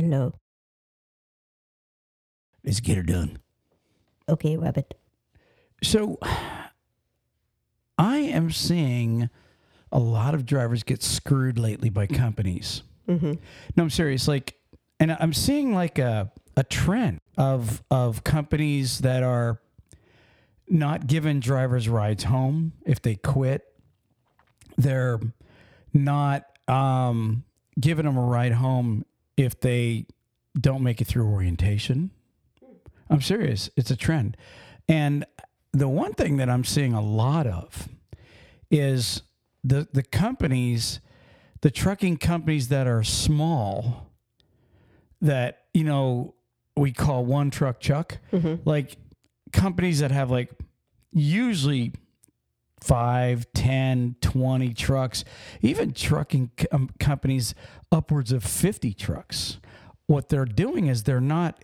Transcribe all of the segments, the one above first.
Hello. Let's get her done. Okay, Rabbit. So I am seeing a lot of drivers get screwed lately by companies. Mm-hmm. No, I'm serious. Like, and I'm seeing like a a trend of of companies that are not giving drivers rides home if they quit. They're not um, giving them a ride home if they don't make it through orientation. I'm serious. It's a trend. And the one thing that I'm seeing a lot of is the the companies, the trucking companies that are small that, you know, we call one truck chuck, mm-hmm. like companies that have like usually 5 10 20 trucks even trucking com- companies upwards of 50 trucks what they're doing is they're not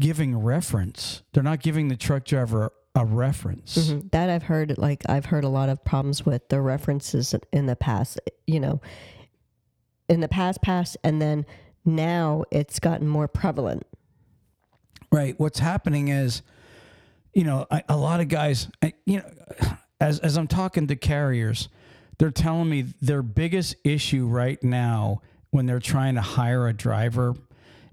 giving reference they're not giving the truck driver a reference Mhm. That I've heard, like, I've heard a lot of problems with the references in the past, you know, in the past, past, and then now it's gotten more prevalent. Right. What's happening is, you know, a, a lot of guys, I- you know, as as I'm talking to carriers, they're telling me their biggest issue right now when they're trying to hire a driver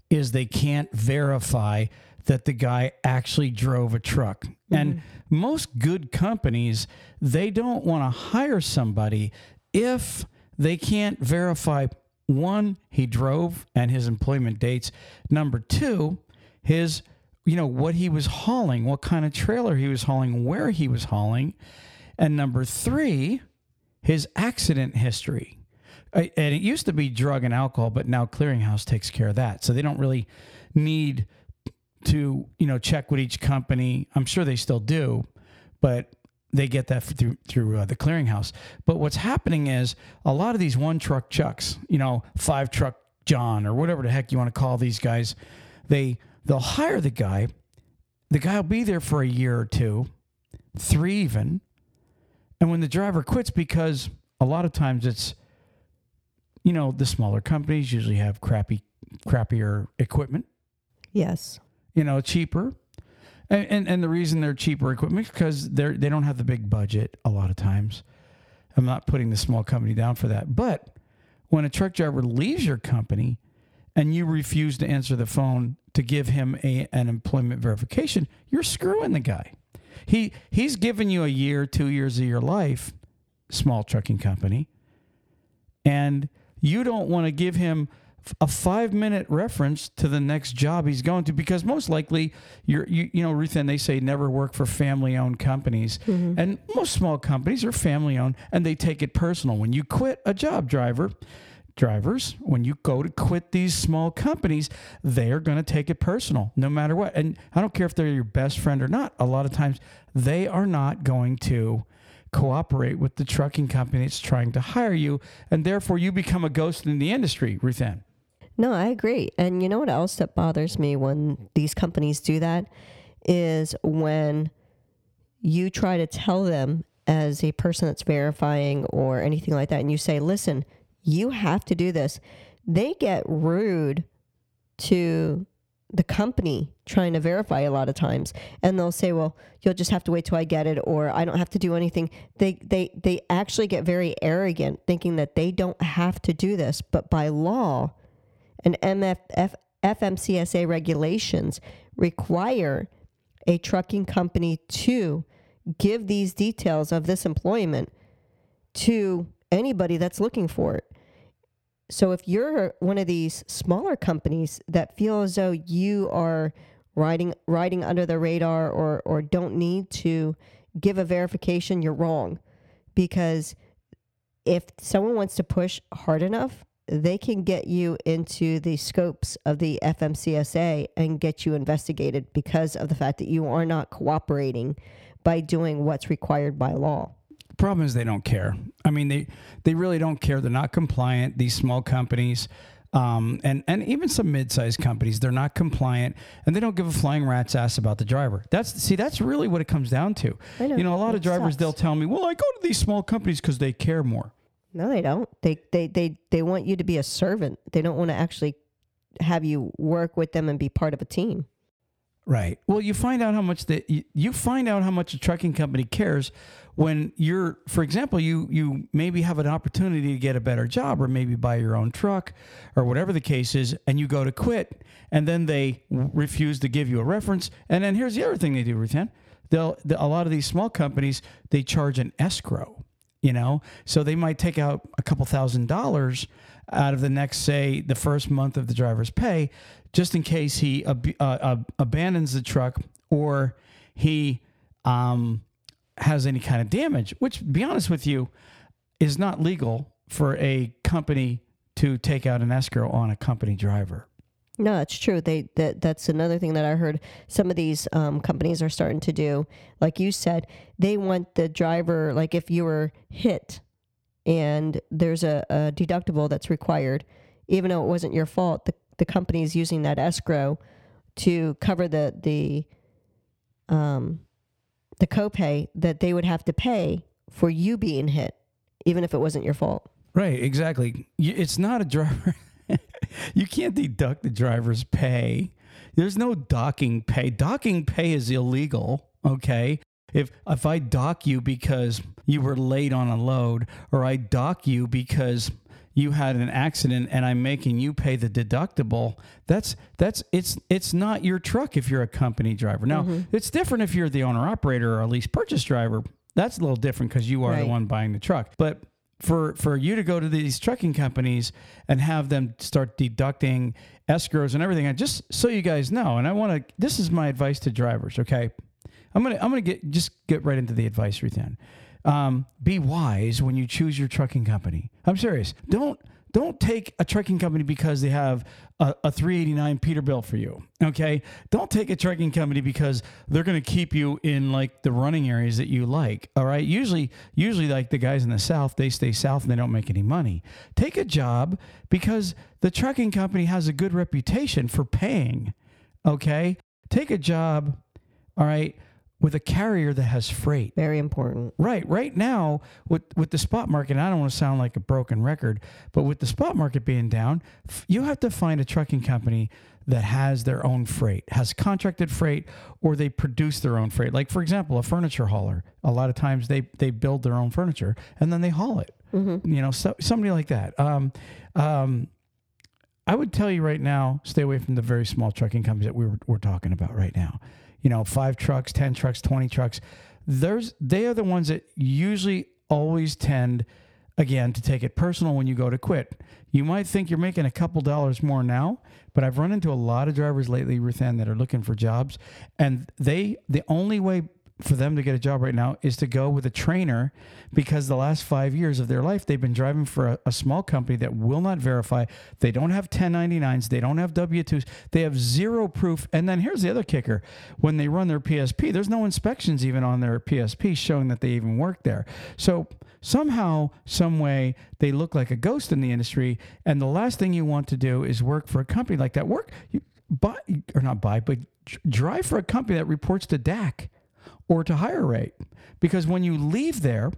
is they can't verify that the guy actually drove a truck. Mm-hmm. And most good companies, they don't want to hire somebody if they can't verify one, he drove and his employment dates. Number two, his, you know, what he was hauling, what kind of trailer he was hauling, where he was hauling. And number three, his accident history. And it used to be drug and alcohol, but now Clearinghouse takes care of that. So they don't really need to, you know, check with each company. I'm sure they still do, but they get that through through uh, the clearinghouse. But what's happening is a lot of these one truck chucks, you know, five truck John or whatever the heck you want to call these guys, they they'll hire the guy. The guy will be there for a year or two, three even. And when the driver quits, because a lot of times it's, you know, the smaller companies usually have crappy, crappier equipment Yes. you know, cheaper. And, and and the reason they're cheaper equipment because they're they don't have the big budget a lot of times. I'm not putting the small company down for that. But when a truck driver leaves your company and you refuse to answer the phone to give him a, an employment verification, you're screwing the guy. He he's given you a year, two years of your life, small trucking company, and you don't want to give him a five minute reference to the next job he's going to because most likely you're you, you know Ruth and they say never work for family owned companies mm-hmm. and most small companies are family owned and they take it personal. When you quit a job driver drivers when you go to quit these small companies they are going to take it personal no matter what and i don't care if they're your best friend or not a lot of times they are not going to cooperate with the trucking company that's trying to hire you and therefore you become a ghost in the industry ruth ann No, I agree. And you know what else that bothers me when these companies do that is when you try to tell them as a person that's verifying or anything like that, and you say, listen, you have to do this. They get rude to the company trying to verify a lot of times and they'll say well you'll just have to wait till i get it or i don't have to do anything they they they actually get very arrogant thinking that they don't have to do this but by law and MF, FMCSA regulations require a trucking company to give these details of this employment to anybody that's looking for it. So if you're one of these smaller companies that feel as though you are riding riding under the radar or or don't need to give a verification, you're wrong. Because if someone wants to push hard enough, they can get you into the scopes of the FMCSA and get you investigated because of the fact that you are not cooperating by doing what's required by law. Problem is they don't care. I mean, they they really don't care. They're not compliant. These small companies, um, and and even some mid-sized companies, they're not compliant, and they don't give a flying rat's ass about the driver. That's see, that's really what it comes down to. I know. You know, a lot of drivers sucks. they'll tell me, "Well, I go to these small companies because they care more." No, they don't. They they they they want you to be a servant. They don't want to actually have you work with them and be part of a team. Right. Well, you find out how much that you, find out how much a trucking company cares when you're, for example, you you maybe have an opportunity to get a better job or maybe buy your own truck or whatever the case is, and you go to quit, and then they refuse to give you a reference. And then here's the other thing they do, Ruthann. They'll a lot of these small companies they charge an escrow. You know, so they might take out a couple thousand dollars out of the next, say, the first month of the driver's pay, just in case he ab- uh, abandons the truck or he um, has any kind of damage. Which, be honest with you, is not legal for a company to take out an escrow on a company driver. No, it's true. They that that's another thing that I heard. Some of these um, companies are starting to do, like you said, they want the driver. Like if you were hit, and there's a, a deductible that's required, even though it wasn't your fault, the the company is using that escrow to cover the the um the copay that they would have to pay for you being hit, even if it wasn't your fault. Right. Exactly. It's not a driver. you can't deduct the driver's pay. There's no docking pay. Docking pay is illegal. Okay. If if I dock you because you were late on a load, or I dock you because you had an accident and I'm making you pay the deductible, that's that's it's it's not your truck if you're a company driver. Now mm-hmm. it's different if you're the owner operator or a lease purchase driver. That's a little different because you are the one buying the truck. But for for you to go to these trucking companies and have them start deducting escrows and everything, and just so you guys know, and I want to. This is my advice to drivers. Okay, I'm gonna I'm gonna get just get right into the advice, Ruthann. Um, be wise when you choose your trucking company. I'm serious. Don't don't take a trucking company because they have a, a 389 Peterbilt for you. Okay. Don't take a trucking company because they're going to keep you in like the running areas that you like. All right. Usually, usually like the guys in the South, they stay South and they don't make any money. Take a job because the trucking company has a good reputation for paying. Okay. Take a job. All right. With a carrier that has freight. Very important. Right, right now with with the spot market, and I don't want to sound like a broken record, but with the spot market being down, f- you have to find a trucking company that has their own freight, has contracted freight, or they produce their own freight. Like for example, a furniture hauler. A lot of times they they build their own furniture and then they haul it. You know, so, somebody like that. Um, um, I would tell you right now, stay away from the very small trucking companies that we were, we're talking about right now. You know, five trucks, 10 trucks, 20 trucks. There's, they are the ones that usually always tend, again, to take it personal when you go to quit. You might think you're making a couple dollars more now, but I've run into a lot of drivers lately, Ruthann, that are looking for jobs. And they, the only way for them to get a job right now is to go with a trainer because the last five years of their life they've been driving for a, a small company that will not verify. They don't have 1099s they don't have w2s they have zero proof. And then here's the other kicker. When they run their psp there's no inspections even on their psp showing that they even work there. So somehow some way they look like a ghost in the industry. And the last thing you want to do is work for a company like that. Work you buy or not buy but drive for a company that reports to dac or to HireRight. Because when you leave there,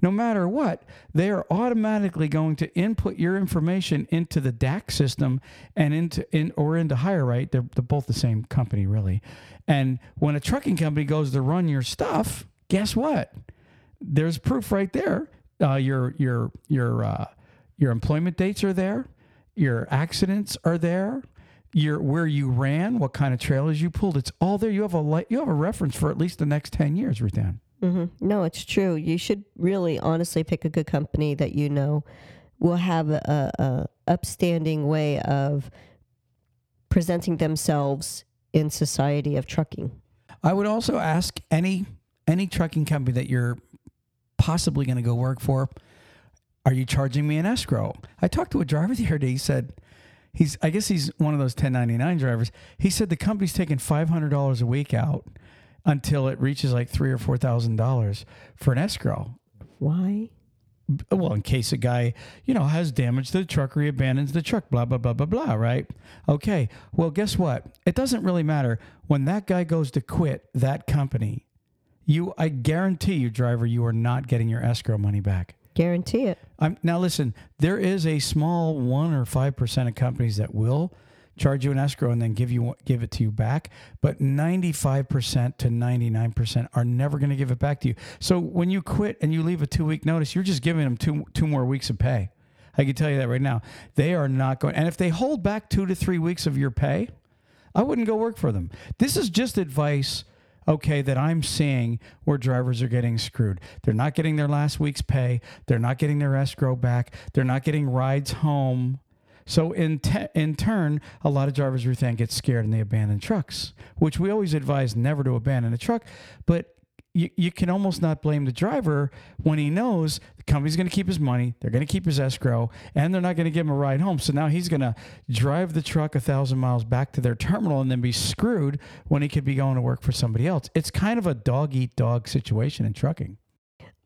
no matter what, they are automatically going to input your information into the DAC system and into in or into HireRight. They're, they're both the same company, really. And when a trucking company goes to run your stuff, guess what? There's proof right there. Uh, your your your uh, your employment dates are there. Your accidents are there your where you ran, what kind of trailers you pulled. It's all there. You have a li- you have a reference for at least the next ten years, Ruthann. hmm No, it's true. You should really honestly pick a good company that you know will have a, a upstanding way of presenting themselves in society of trucking. I would also ask any any trucking company that you're possibly going to go work for, are you charging me an escrow? I talked to a driver the other day. He said he's I guess he's one of those 1099 drivers. He said the company's taking $500 a week out until it reaches like three or four thousand dollars for an escrow. Why? well, in case a guy, you know, has damage to the truck or he abandons the truck, blah, blah, blah, blah, blah, right? Okay. Well, guess what? It doesn't really matter. When that guy goes to quit that company, you, I guarantee you, driver, you are not getting your escrow money back. Guarantee it. I'm, now, listen, there is a small one or 5% of companies that will charge you an escrow, and then give you give it to you back. But 95% to 99% are never going to give it back to you. So when you quit and you leave a two week notice, you're just giving them two two more weeks of pay. I can tell you that right now. They are not going. And if they hold back two to three weeks of your pay, I wouldn't go work for them. This is just advice okay, that I'm seeing where drivers are getting screwed. They're not getting their last week's pay. They're not getting their escrow back. They're not getting rides home. So in te- in turn, a lot of drivers think get scared and they abandon trucks, which we always advise never to abandon a truck. But you, you can almost not blame the driver when he knows the company's going to keep his money, they're going to keep his escrow, and they're not going to give him a ride home. So now he's going to drive the truck a thousand miles back to their terminal and then be screwed when he could be going to work for somebody else. It's kind of a dog eat dog situation in trucking.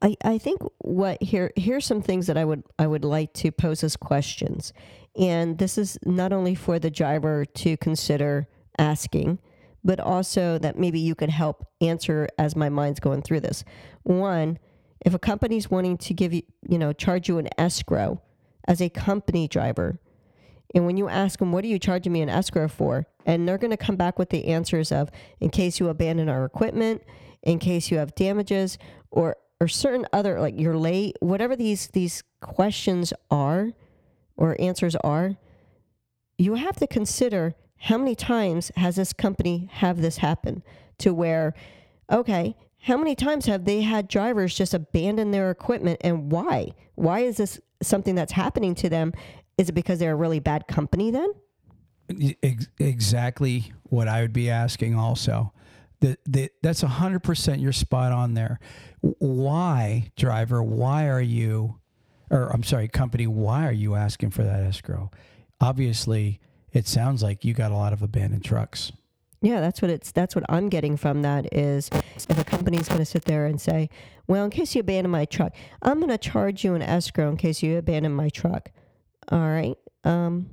I, I think what here here's some things that I would I would like to pose as questions. And this is not only for the driver to consider asking, but also that maybe you could help answer as my mind's going through this. One, if a company's wanting to give you, you know, charge you an escrow as a company driver, and when you ask them, what are you charging me an escrow for? And they're going to come back with the answers of, in case you abandon our equipment, in case you have damages, or or certain other like you're late, whatever these these questions are or answers are, you have to consider how many times has this company have this happen to where okay how many times have they had drivers just abandon their equipment and why? Why is this something that's happening to them? Is it because they're a really bad company then? Exactly what i would be asking also. The, the, that's 100% you're spot on there. Why driver why are you or i'm sorry company why are you asking for that escrow? Obviously it sounds like you got a lot of abandoned trucks. Yeah, that's what it's that's what I'm getting from that is if a company's going to sit there and say, "Well, in case you abandon my truck, I'm going to charge you an escrow in case you abandon my truck." All right. Um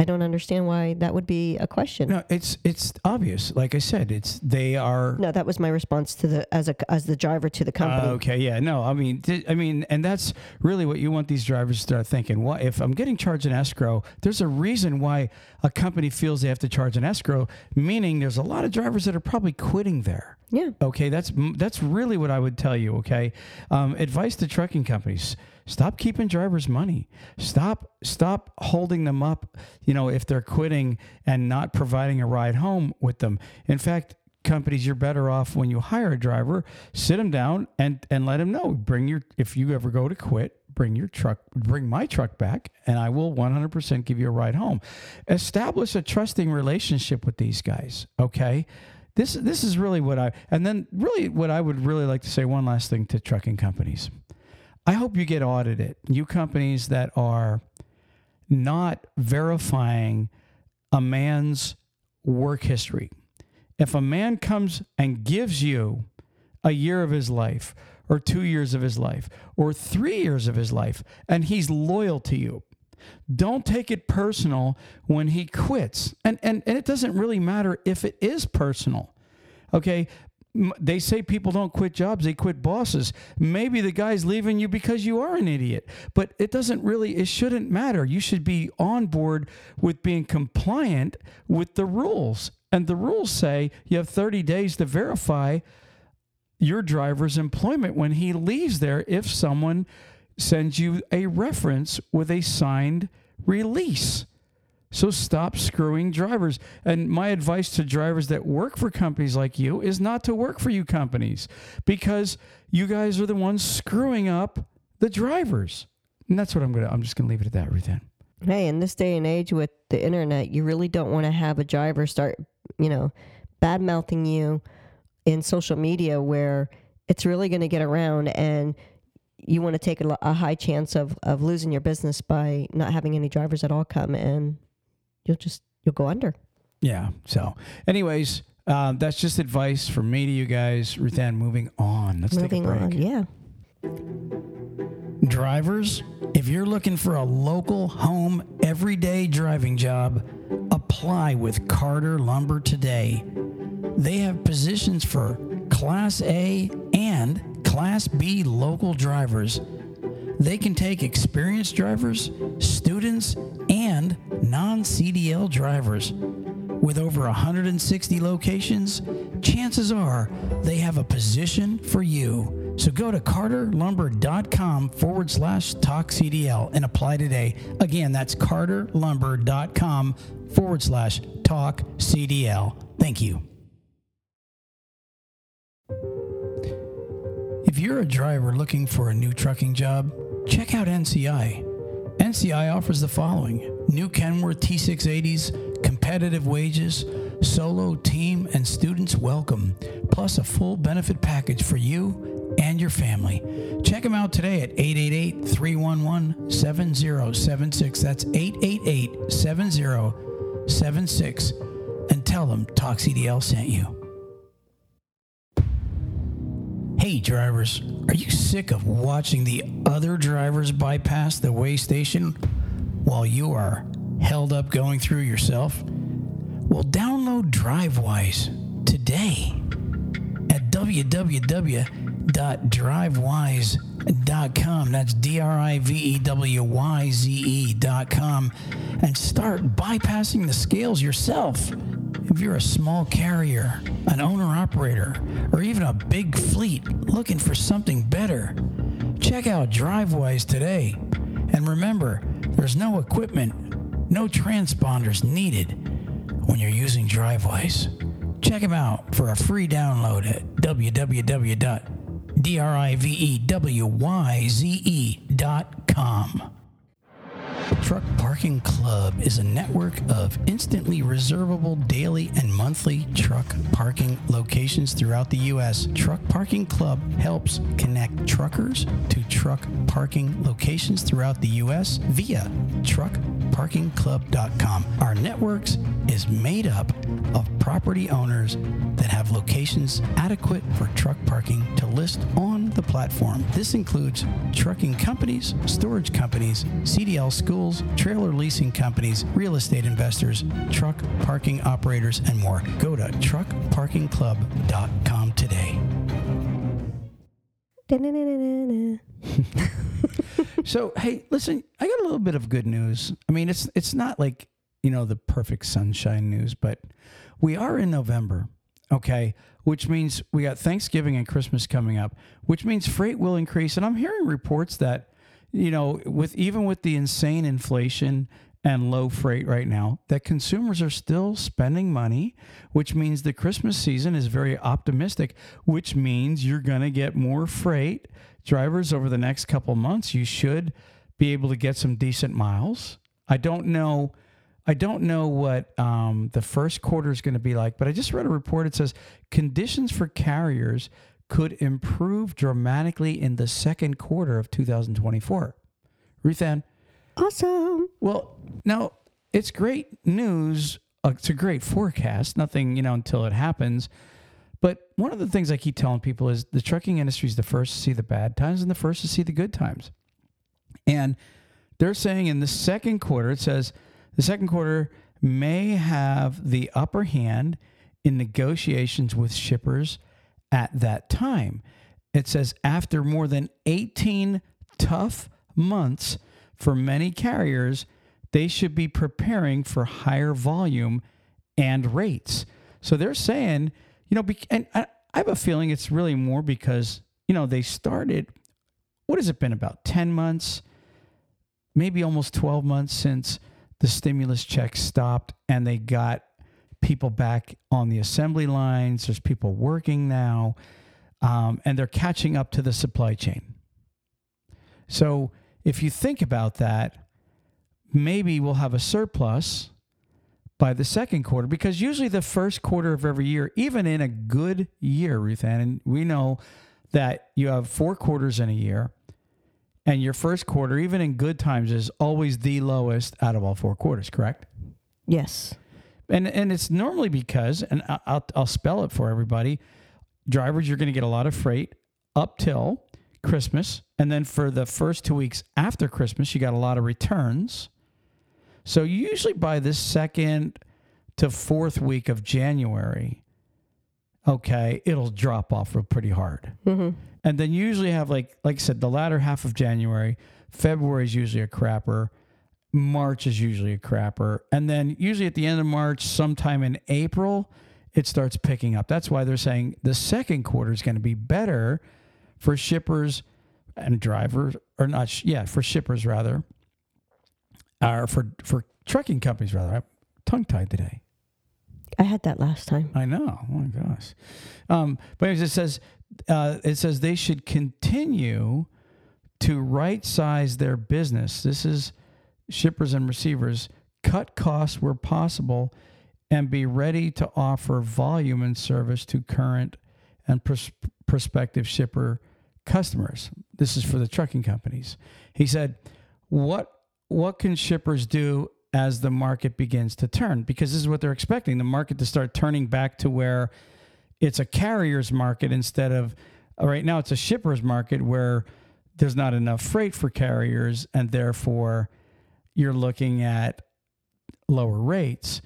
I don't understand why that would be a question. No, it's it's obvious. Like I said, it's they are. No, that was my response to the as a as the driver to the company. Uh, okay, yeah, no, I mean, th- I mean, and that's really what you want these drivers to start thinking. What if I'm getting charged an escrow? There's a reason why a company feels they have to charge an escrow. Meaning, there's a lot of drivers that are probably quitting there. Yeah. Okay, that's that's really what I would tell you. Okay, um, advice to trucking companies Stop keeping drivers' money. Stop stop holding them up, you know, if they're quitting and not providing a ride home with them. In fact, companies you're better off when you hire a driver, sit them down and and let them know. Bring your if you ever go to quit, bring your truck, bring my truck back, and I will 100% give you a ride home. Establish a trusting relationship with these guys, okay? This this is really what I and then really what I would really like to say one last thing to trucking companies. I hope you get audited. You companies that are not verifying a man's work history. If a man comes and gives you a year of his life, or two years of his life, or three years of his life, and he's loyal to you, don't take it personal when he quits. And, and, and it doesn't really matter if it is personal. Okay they say people don't quit jobs, they quit bosses. Maybe the guy's leaving you because you are an idiot, but it doesn't really, it shouldn't matter. You should be on board with being compliant with the rules. And the rules say you have 30 days to verify your driver's employment when he leaves there if someone sends you a reference with a signed release. So stop screwing drivers. And my advice to drivers that work for companies like you is not to work for you companies because you guys are the ones screwing up the drivers. And that's what I'm going to I'm just going to leave it at that, Ruthann. Hey, in this day and age with the internet, you really don't want to have a driver start, you know, bad mouthing you in social media where it's really going to get around and you want to take a, a high chance of, of losing your business by not having any drivers at all come and you'll just you'll go under. Yeah. So, anyways, uh, that's just advice from me to you guys. Ruthann, moving on. Let's moving take a break. on. Yeah. Drivers, if you're looking for a local, home, everyday driving job, apply with Carter Lumber today. They have positions for Class A and Class B local drivers. They can take experienced drivers, students, and non CDL drivers. With over 160 locations, chances are they have a position for you. So go to carterlumber.com forward slash talk CDL and apply today. Again, that's carterlumber.com forward slash talk CDL. Thank you. If you're a driver looking for a new trucking job, check out NCI. NCI offers the following new Kenworth T680s, competitive wages, solo, team, and students welcome, plus a full benefit package for you and your family. Check them out today at 888 311 7076. That's 888 7076. And tell them Talk CDL sent you. Hey, drivers, are you sick of watching the other drivers bypass the weigh station while you are held up going through yourself? Well, download Drivewyze today at www.drivewyze.com. That's D R I V E W Y Z E.com and start bypassing the scales yourself. If you're a small carrier, an owner operator, or even a big fleet looking for something better, check out Drivewyze today. And remember, there's no equipment, no transponders needed when you're using Drivewyze. Check them out for a free download at www.drivewyze.com. Parking Club is a network of instantly reservable daily and monthly truck parking locations throughout the U.S. Truck Parking Club helps connect truckers to truck parking locations throughout the U.S. via truckparkingclub.com. Our networks is made up of property owners that have locations adequate for truck parking to list on the platform. This includes trucking companies, storage companies, CDL schools, trailer leasing companies, real estate investors, truck parking operators, and more. Go to truckparkingclub.com today. so hey, listen, I got a little bit of good news. I mean, it's it's not like you know the perfect sunshine news, but we are in November, okay, which means we got Thanksgiving and Christmas coming up, which means freight will increase, and I'm hearing reports that you know with even with the insane inflation and low freight right now that consumers are still spending money, which means the Christmas season is very optimistic, which means you're going to get more freight drivers over the next couple months. You should be able to get some decent miles. I don't know. I don't know what um, the first quarter is going to be like, but I just read a report. It says conditions for carriers could improve dramatically in the second quarter of 2024. Ruthann, Awesome. well, now it's great news. Uh, it's a great forecast. Nothing, you know, until it happens. But one of the things I keep telling people is the trucking industry is the first to see the bad times and the first to see the good times. And they're saying in the second quarter, it says the second quarter may have the upper hand in negotiations with shippers at that time. It says after more than 18 tough months for many carriers, they should be preparing for higher volume and rates. So they're saying, you know, and I, have a feeling it's really more because, you know, they started, what has it been, about 10 months, maybe almost 12 months since the stimulus checks stopped and they got people back on the assembly lines. There's people working now, um, and they're catching up to the supply chain. So if you think about that, maybe we'll have a surplus by the second quarter because usually the first quarter of every year, even in a good year, Ruth Ann, and we know that you have four quarters in a year, and your first quarter, even in good times, is always the lowest out of all four quarters, correct? Yes. And and it's normally because, and I'll I'll spell it for everybody. Drivers, you're going to get a lot of freight up till Christmas, and then for the first two weeks after Christmas, you got a lot of returns. So usually by the second to fourth week of January, okay, it'll drop off real pretty hard. Mm-hmm. And then you usually have like like I said, the latter half of January, February is usually a crapper. March is usually a crapper. And then usually at the end of March, sometime in April, it starts picking up. That's why they're saying the second quarter is going to be better for shippers and drivers, or not, sh- yeah, for shippers rather, or for, for trucking companies rather. I'm tongue tied today. I had that last time. I know. Oh my gosh. Um, but anyways, it says uh, it says they should continue to right size their business. This is shippers and receivers. Cut costs where possible, and be ready to offer volume and service to current and pros- prospective shipper customers. This is for the trucking companies. He said, "What what can shippers do as the market begins to turn because this is what they're expecting the market to start turning back to where it's a carrier's market instead of right now it's a shipper's market where there's not enough freight for carriers and therefore you're looking at lower rates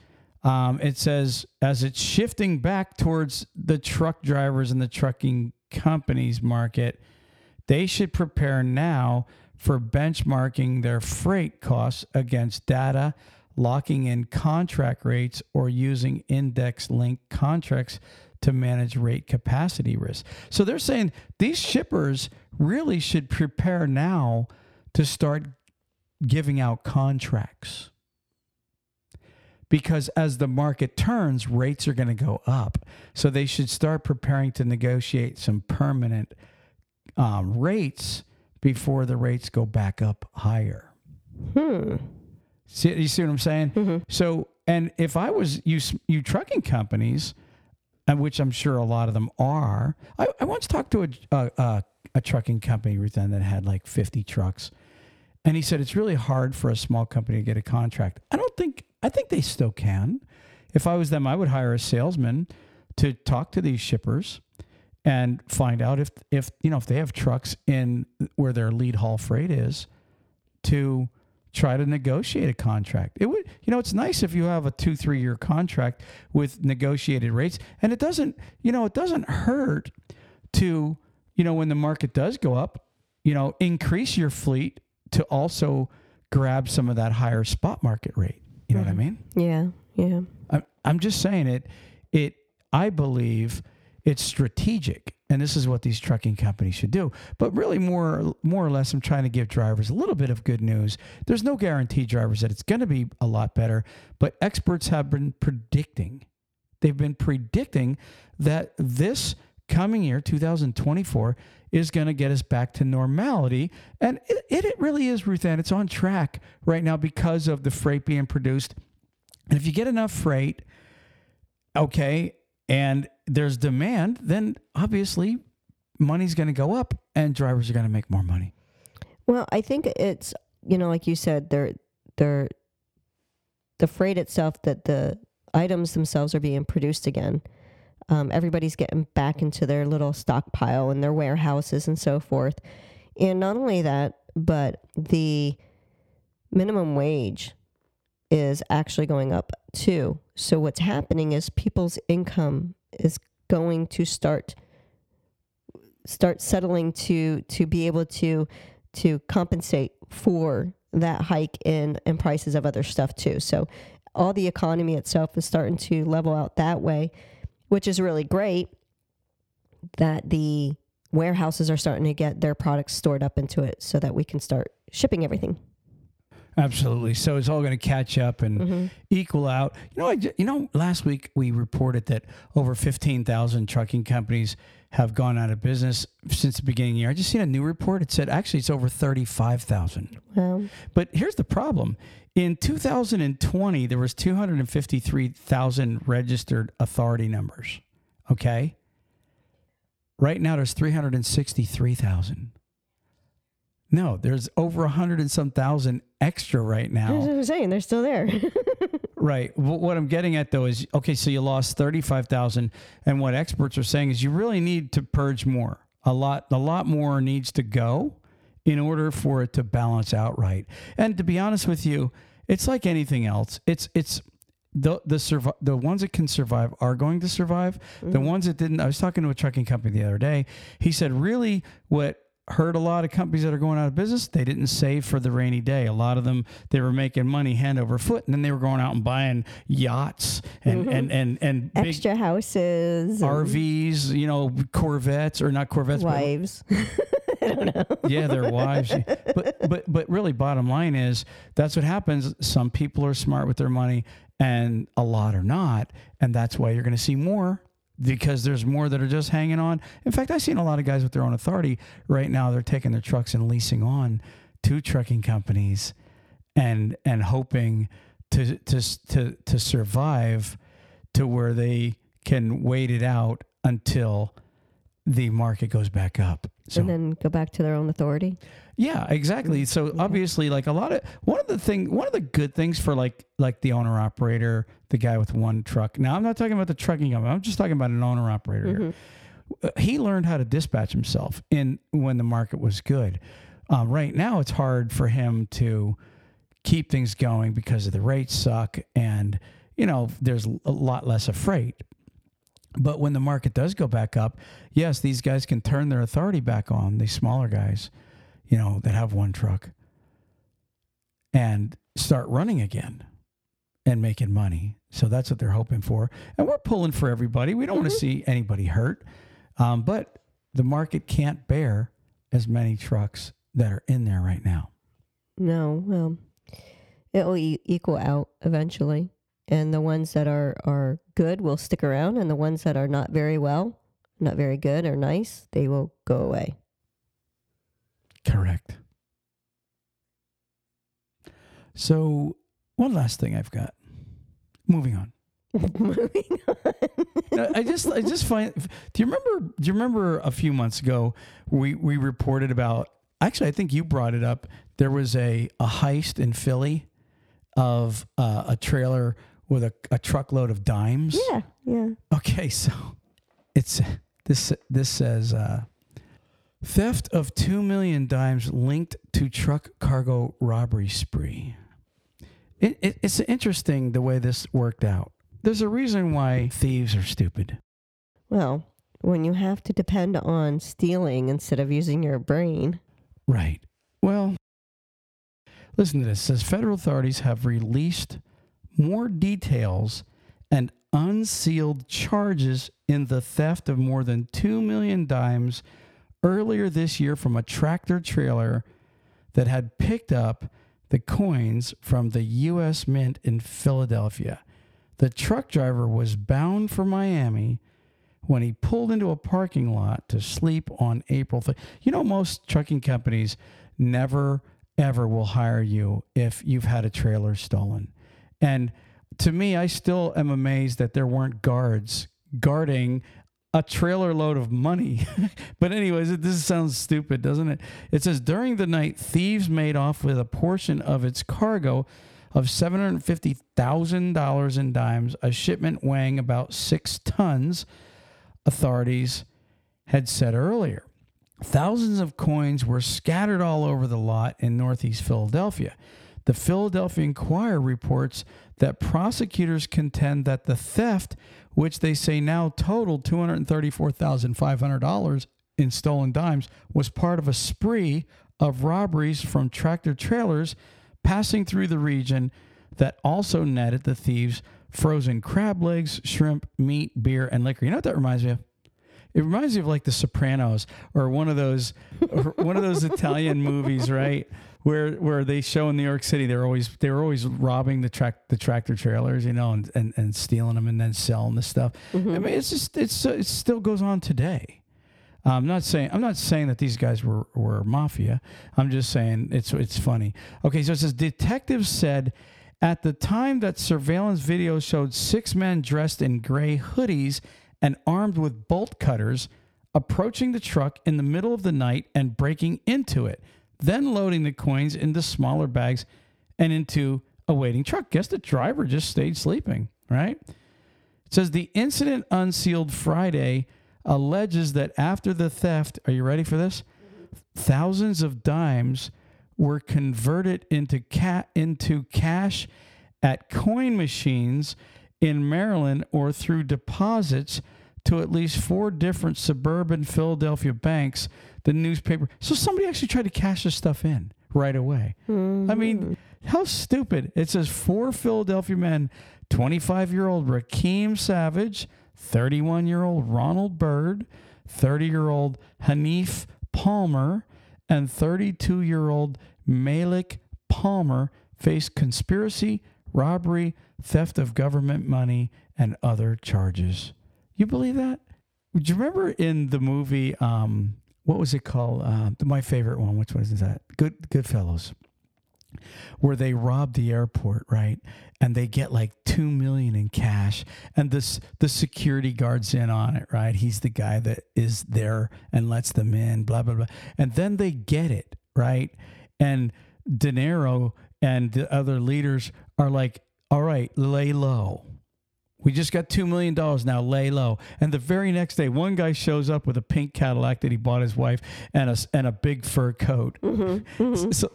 um, it says as it's shifting back towards the truck drivers and the trucking companies market they should prepare now for benchmarking their freight costs against data, locking in contract rates, or using index linked contracts to manage rate capacity risk. So they're saying these shippers really should prepare now to start giving out contracts. Because as the market turns, rates are going to go up. So they should start preparing to negotiate some permanent um, rates before the rates go back up higher. Hmm. See, you see what I'm saying? Mm-hmm. So, and if I was you, you trucking companies, and which I'm sure a lot of them are, I, I once talked to a, a, a, a trucking company, Ruth, that had like 50 trucks. And he said it's really hard for a small company to get a contract. I don't think, I think they still can. If I was them, I would hire a salesman to talk to these shippers and find out if if you know if they have trucks in where their lead haul freight is to try to negotiate a contract. It would you know it's nice if you have a 2 3 year contract with negotiated rates and it doesn't you know it doesn't hurt to you know when the market does go up, you know, increase your fleet to also grab some of that higher spot market rate. You know mm-hmm. what I mean? Yeah. Yeah. I'm I'm just saying it it I believe it's strategic, and this is what these trucking companies should do. But really, more more or less, I'm trying to give drivers a little bit of good news. There's no guarantee, drivers, that it's going to be a lot better. But experts have been predicting, they've been predicting that this coming year, 2024, is going to get us back to normality. And it, it, really is, Ruth Ann. It's on track right now because of the freight being produced. And if you get enough freight, okay, and there's demand, then obviously money's going to go up and drivers are going to make more money. Well, I think it's you know, like you said, they're they're the freight itself that the items themselves are being produced again. Um, everybody's getting back into their little stockpile and their warehouses and so forth. And not only that, but the minimum wage is actually going up too. So what's happening is people's income is going to start start settling to to be able to to compensate for that hike in in prices of other stuff too. So all the economy itself is starting to level out that way, which is really great that the warehouses are starting to get their products stored up into it so that we can start shipping everything. Absolutely. So it's all going to catch up and mm-hmm. equal out. You know, I, you know, last week we reported that over 15,000 trucking companies have gone out of business since the beginning of the year. I just seen a new report. It said actually it's over 35,000. Wow. But here's the problem. In 2020, there was 253,000 registered authority numbers. Okay? Right now there's 363,000. No, there's over a hundred and some thousand extra right now. That's what I'm saying. They're still there. right. What I'm getting at though is okay, so you lost 35,000 and what experts are saying is you really need to purge more. A lot a lot more needs to go in order for it to balance out right. And to be honest with you, it's like anything else. It's it's the the survive the ones that can survive are going to survive. Mm-hmm. The ones that didn't. I was talking to a trucking company the other day. He said, really, what hurt a lot of companies that are going out of business. They didn't save for the rainy day. A lot of them they were making money hand over foot, and then they were going out and buying yachts and and and and big Extra houses, and RVs. You know, Corvettes or not Corvettes, but wives. yeah, their wives. But but but really, bottom line is that's what happens. Some people are smart with their money, and a lot are not, and that's why you're going to see more because there's more that are just hanging on. In fact, I've seen a lot of guys with their own authority right now. They're taking their trucks and leasing on to trucking companies, and and hoping to to to to survive to where they can wait it out until the market goes back up. So and then go back to their own authority. yeah, exactly. So obviously, like a lot of one of the thing, one of the good things for like like the owner operator, the guy with one truck. Now, I'm not talking about the trucking company. I'm just talking about an owner operator. here. Uh, He learned how to dispatch himself in when the market was good. Um, right now, it's hard for him to keep things going because of the rates suck, and you know there's a lot less of freight. But when the market does go back up, yes, these guys can turn their authority back on. These smaller guys, you know, that have one truck, and start running again and making money. So that's what they're hoping for. And we're pulling for everybody. We don't want to see anybody hurt. Um, but the market can't bear as many trucks that are in there right now. No, well, it'll equal out eventually, and the ones that are are good will stick around, and the ones that are not very well, not very good or nice, they will go away. Correct. So, one last thing I've got. Moving on. Moving on. I just I just find do you remember do you remember a few months ago we we reported about actually I think you brought it up there was a a heist in Philly of uh, a trailer with a, a truckload of dimes. Yeah, yeah. Okay, so it's this this says uh, theft of two million dimes linked to truck cargo robbery spree. It, it, it's interesting the way this worked out. There's a reason why thieves are stupid. Well, when you have to depend on stealing instead of using your brain, Right. Well, listen to this. It says federal authorities have released more details and unsealed charges in the theft of more than 2 million dimes earlier this year from a tractor trailer that had picked up the coins from the U.S. Mint in Philadelphia. The truck driver was bound for Miami when he pulled into a parking lot to sleep on April 3rd. You know, most trucking companies never, ever will hire you if you've had a trailer stolen. And to me, I still am amazed that there weren't guards guarding a trailer load of money. but, anyways, this sounds stupid, doesn't it? It says during the night, thieves made off with a portion of its cargo of $750,000 in dimes, a shipment weighing about six tons, authorities had said earlier. Thousands of coins were scattered all over the lot in Northeast Philadelphia. The Philadelphia Inquirer reports that prosecutors contend that the theft, which they say now totaled $234,500 in stolen dimes, was part of a spree of robberies from tractor trailers passing through the region that also netted the thieves frozen crab legs, shrimp, meat, beer, and liquor. You know what that reminds me of? It reminds me of like The Sopranos or one of those one of those Italian movies, right? Where where they show in New York City they're always they were always robbing the track the tractor trailers, you know, and, and, and stealing them and then selling the stuff. Mm-hmm. I mean, it's just it's it still goes on today. I'm not saying I'm not saying that these guys were, were mafia. I'm just saying it's it's funny. Okay, so it says detectives said at the time that surveillance video showed six men dressed in gray hoodies and armed with bolt cutters approaching the truck in the middle of the night and breaking into it, then loading the coins into smaller bags and into a waiting truck. Guess the driver just stayed sleeping, right? It says the incident unsealed Friday alleges that after the theft, are you ready for this? Thousands of dimes were converted into ca- into cash at coin machines in Maryland or through deposits to at least four different suburban Philadelphia banks the newspaper. So somebody actually tried to cash this stuff in right away. I mean, how stupid. It says four Philadelphia men 25 year old Rakiem Savage, 31 year old Ronald Byrd, 30 year old Haneef Palmer, and 32 year old Malik Palmer face conspiracy, robbery, theft of government money, and other charges. You believe that? Do you remember in the movie, um, what was it called? Uh, my favorite one. Which one is that? Good Goodfellas where they rob the airport, right? And they get like two million in cash, and this the security guard's in on it, right? He's the guy that is there and lets them in, blah blah blah. And then they get it, right? And De Niro and the other leaders are like, "All right, lay low." We just got $2 million now, lay low. And the very next day, one guy shows up with a pink Cadillac that he bought his wife and a, and a big fur coat. Mm-hmm, mm-hmm. So,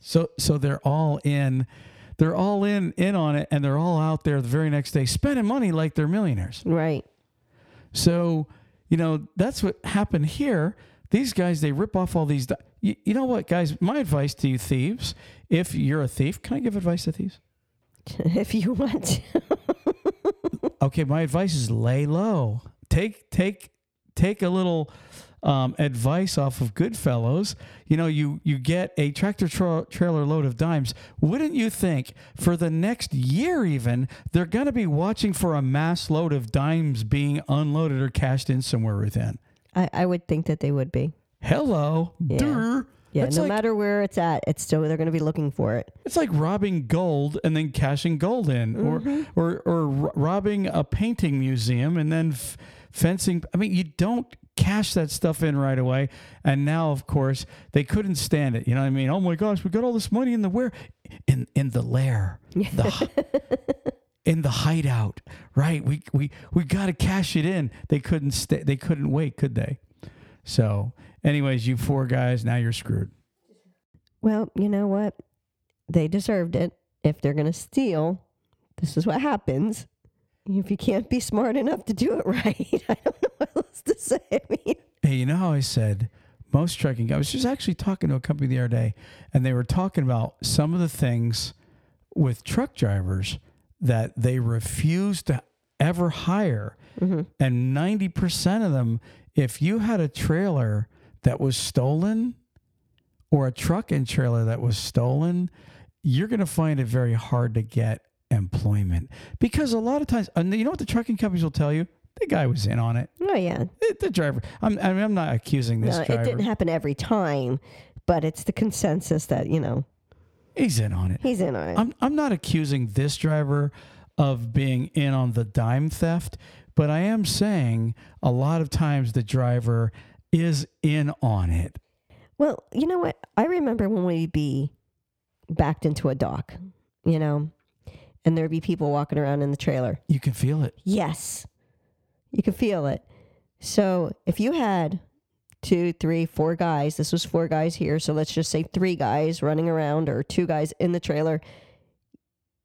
so, so they're all in, they're all in, in on it and they're all out there the very next day spending money like they're millionaires. Right. So, you know, that's what happened here. These guys, they rip off all these. di- You, you know what, guys? My advice to you thieves, if you're a thief, can I give advice to thieves? if you want to. okay my advice is lay low take take take a little um, advice off of Goodfellas you know you you get a tractor tra- trailer load of dimes wouldn't you think for the next year even they're going to be watching for a mass load of dimes being unloaded or cashed in somewhere within I, I would think that they would be. hello Yeah. Durr. Yeah, That's no like, matter where it's at, it's still they're going to be looking for it. It's like robbing gold and then cashing gold in, Mm-hmm. or or or ro- robbing a painting museum and then f- fencing. I mean, you don't cash that stuff in right away. And now, of course, they couldn't stand it. You know what I mean? Oh my gosh, we got all this money in the where, in in the lair, the in the hideout. Right? We we we got to cash it in. They couldn't stay. They couldn't wait, could they? So, anyways, you four guys, now you're screwed. Well, you know what? They deserved it. If they're going to steal, this is what happens. If you can't be smart enough to do it right, I don't know what else to say. I mean, Hey, you know how I said most trucking? I was just actually talking to a company the other day, and they were talking about some of the things with truck drivers that they refuse to ever hire. Mm-hmm. And 90% of them, if you had a trailer that was stolen or a truck and trailer that was stolen, you're going to find it very hard to get employment because a lot of times, and you know what the trucking companies will tell you? The guy was in on it oh yeah, the, the driver. I'm, I mean, I'm not accusing this no, it didn't happen every time, but it's the consensus that you know He's in on it. he's in on it. I'm, I'm not accusing this driver of being in on the dime theft, but I am saying a lot of times the driver is in on it. Well, you know what? I remember when we'd be backed into a dock, you know, and there'd be people walking around in the trailer. You can feel it. Yes, you can feel it. So if you had two, three, four guys, this was four guys here. So let's just say three guys running around or two guys in the trailer.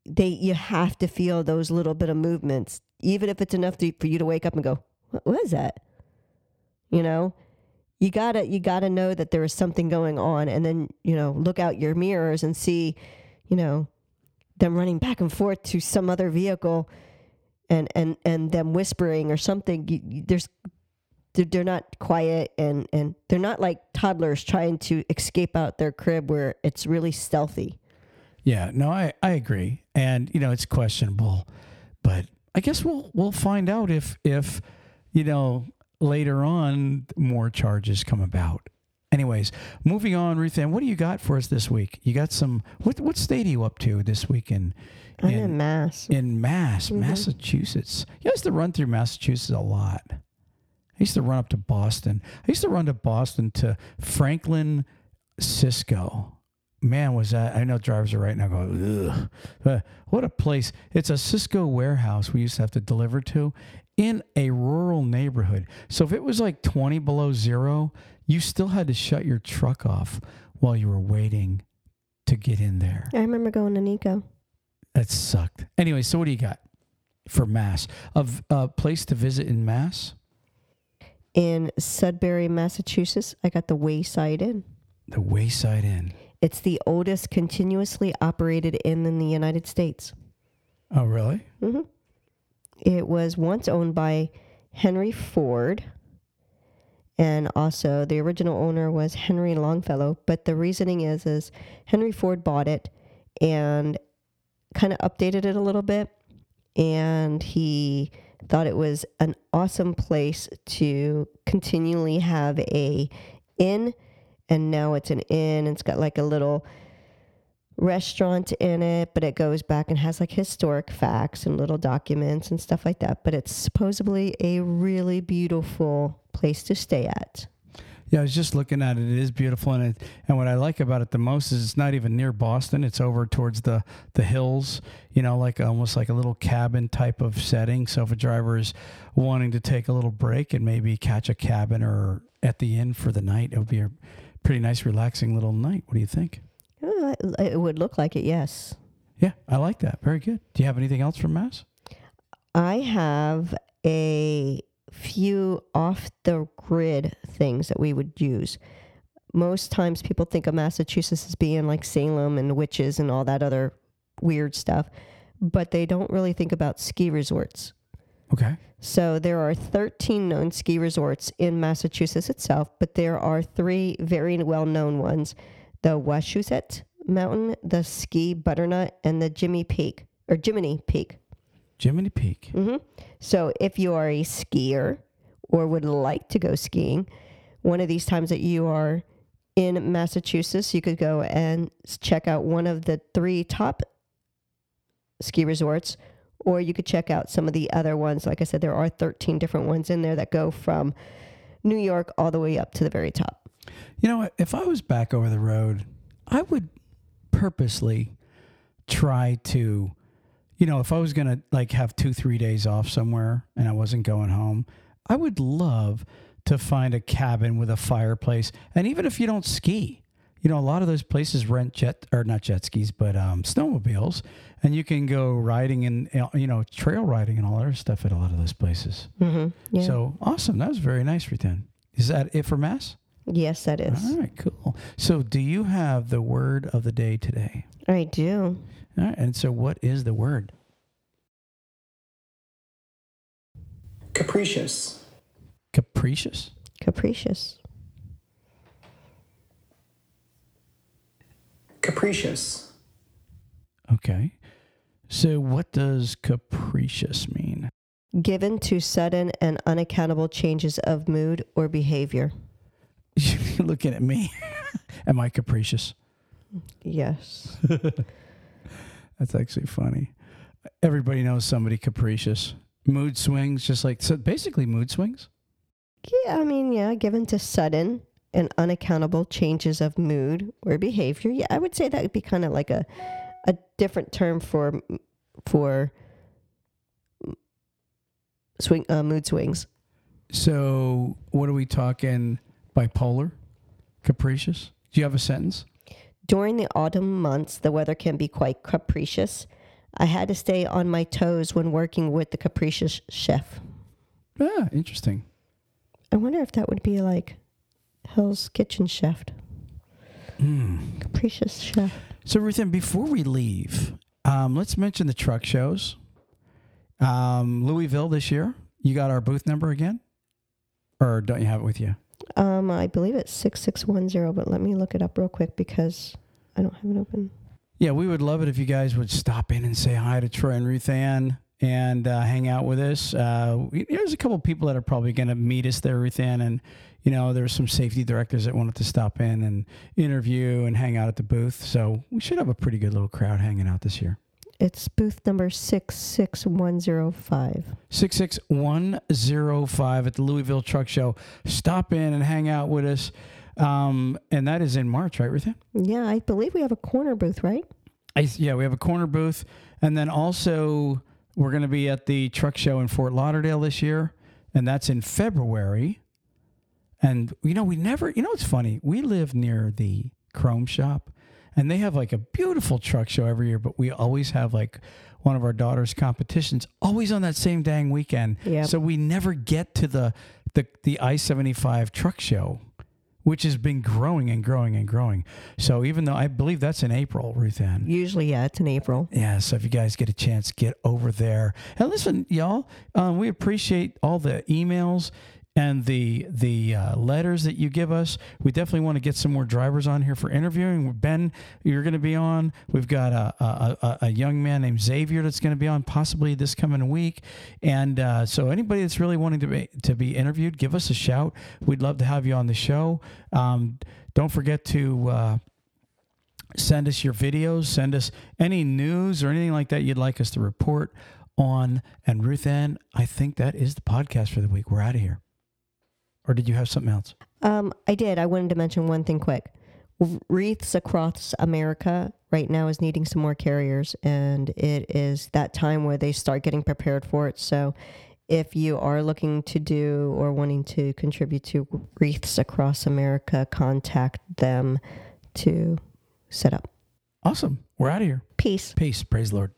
They, you have to feel those little bit of movements, even if it's enough to, for you to wake up and go, "What was that?" You know, you gotta, you gotta know that there is something going on, and then you know, look out your mirrors and see, you know, them running back and forth to some other vehicle and and and them whispering or something you, you- there's they're, they're not quiet and and they're not like toddlers trying to escape out their crib where it's really stealthy Yeah, no, I, I agree. And, you know, it's questionable, but I guess we'll, we'll find out if, if, you know, later on more charges come about. Anyways, moving on, Ruth Ann, what do you got for us this week? You got some, what, what state are you up to this week in, i'm in in, mass in Mass, mm-hmm. Massachusetts? You used to run through Massachusetts a lot. I used to run up to Boston. I used to run to Boston to Franklin, Cisco. Man, was that? I know drivers are right now going, ugh. Uh, what a place. It's a Cisco warehouse we used to have to deliver to in a rural neighborhood. So if it was like 20 below zero, you still had to shut your truck off while you were waiting to get in there. i remember going to nico That sucked. Anyway, so what do you got for Mass? A place to visit in Mass? In Sudbury, Massachusetts, I got the Wayside Inn. The Wayside Inn. It's the oldest continuously operated inn in the United States. Oh, really? Mm-hmm. It was once owned by Henry Ford, and also the original owner was Henry Longfellow. But the reasoning is, is Henry Ford bought it and kind of updated it a little bit, and he thought it was an awesome place to continually have a inn, and now it's an inn. It's got like a little restaurant in it, but it goes back and has like historic facts and little documents and stuff like that. But it's supposedly a really beautiful place to stay at. Yeah, I was just looking at it. It is beautiful, and it, and what I like about it the most is it's not even near Boston. It's over towards the the hills. You know, like almost like a little cabin type of setting. So if a driver is wanting to take a little break and maybe catch a cabin or at the inn for the night, it would be a pretty nice, relaxing little night. What do you think? Uh, It would look like it, yes. Yeah, I like that. Very good. Do you have anything else from Mass? I have a few off the grid things that we would use. Most times people think of Massachusetts as being like Salem and witches and all that other weird stuff, but they don't really think about ski resorts. Okay. So there are 13 known ski resorts in Massachusetts itself, but there are three very well known ones the Wachusett Mountain, the Ski Butternut, and the Jimmy Peak or Jiminy Peak. Jiminy Peak. Mm-hmm. So if you are a skier or would like to go skiing, one of these times that you are in Massachusetts, you could go and check out one of the three top ski resorts, or you could check out some of the other ones. Like I said, there are 13 different ones in there that go from New York all the way up to the very top. You know? If I was back over the road, I would purposely try to, you know, if I was going to like have two, three days off somewhere and I wasn't going home, I would love to find a cabin with a fireplace. And even if you don't ski, you know, a lot of those places rent jet or not jet skis, but um, snowmobiles, and you can go riding and you know trail riding and all other stuff at a lot of those places. Mm-hmm. Yeah. So awesome! That was very nice, Ruthann. Is that it for mass? yes, that is. All right, cool. So, do you have the word of the day today? I do. All right, and so what is the word? Capricious. Capricious. Capricious. Capricious. Okay. So, what does capricious mean? Given to sudden and unaccountable changes of mood or behavior. You're looking at me. Am I capricious? Yes. That's actually funny. Everybody knows somebody capricious. Mood swings, just like so. Basically, mood swings. Yeah, I mean, yeah, given to sudden and unaccountable changes of mood or behavior. Yeah, I would say that would be kind of like a a different term for for swing uh, mood swings. So, what are we talking? Bipolar, capricious. Do you have a sentence? During the autumn months, the weather can be quite capricious. I had to stay on my toes when working with the capricious chef. Ah, interesting. I wonder if that would be like Hell's Kitchen chef, Hmm. capricious chef. So, Ruthann, before we leave, um, let's mention the truck shows. Um, Louisville this year. You got our booth number again, or don't you have it with you? Um, I believe it's six six one zero, but let me look it up real quick because I don't have it open. Yeah, we would love it if you guys would stop in and say hi to Troy and Ruth Ann and uh, hang out with us. Uh, we- there's a couple people that are probably going to meet us there, Ruth Ann, and you know there's some safety directors that wanted to stop in and interview and hang out at the booth. So we should have a pretty good little crowd hanging out this year. It's booth number six six one zero five. 66105 at the Louisville Truck Show. Stop in and hang out with us. Um, and that is in March, right, Ruthann? Yeah, I believe we have a corner booth, right? I, yeah, we have a corner booth, and then also we're going to be at the truck show in Fort Lauderdale this year, and that's in February. And you know, we never, you know, it's funny. We live near the Chrome shop, and they have like a beautiful truck show every year, but we always have like one of our daughter's competitions always on that same dang weekend. Yep. So we never get to the the the I seventy five truck show, which has been growing and growing and growing. So even though I believe that's in April, Ruth Ann. Usually, yeah, it's in April. Yeah, so if you guys get a chance, get over there. And listen, y'all, um, we appreciate all the emails and the the uh, letters that you give us. We definitely want to get some more drivers on here for interviewing. Ben, you're going to be on. We've got a, a, a, young man named Xavier that's going to be on possibly this coming week. And uh, so anybody that's really wanting to be to be interviewed, give us a shout. We'd love to have you on the show. Um, don't forget to. Uh, send us your videos, send us any news or anything like that you'd like us to report on. And Ruth Ann, I think that is the podcast for the week. We're out of here. Or did you have something else? Um, I did. I wanted to mention one thing quick. Wreaths across America right now is needing some more carriers, and it is that time where they start getting prepared for it. So, if you are looking to do or wanting to contribute to Wreaths across America, contact them to set up. Awesome. We're out of here. Peace. Peace. Praise the Lord.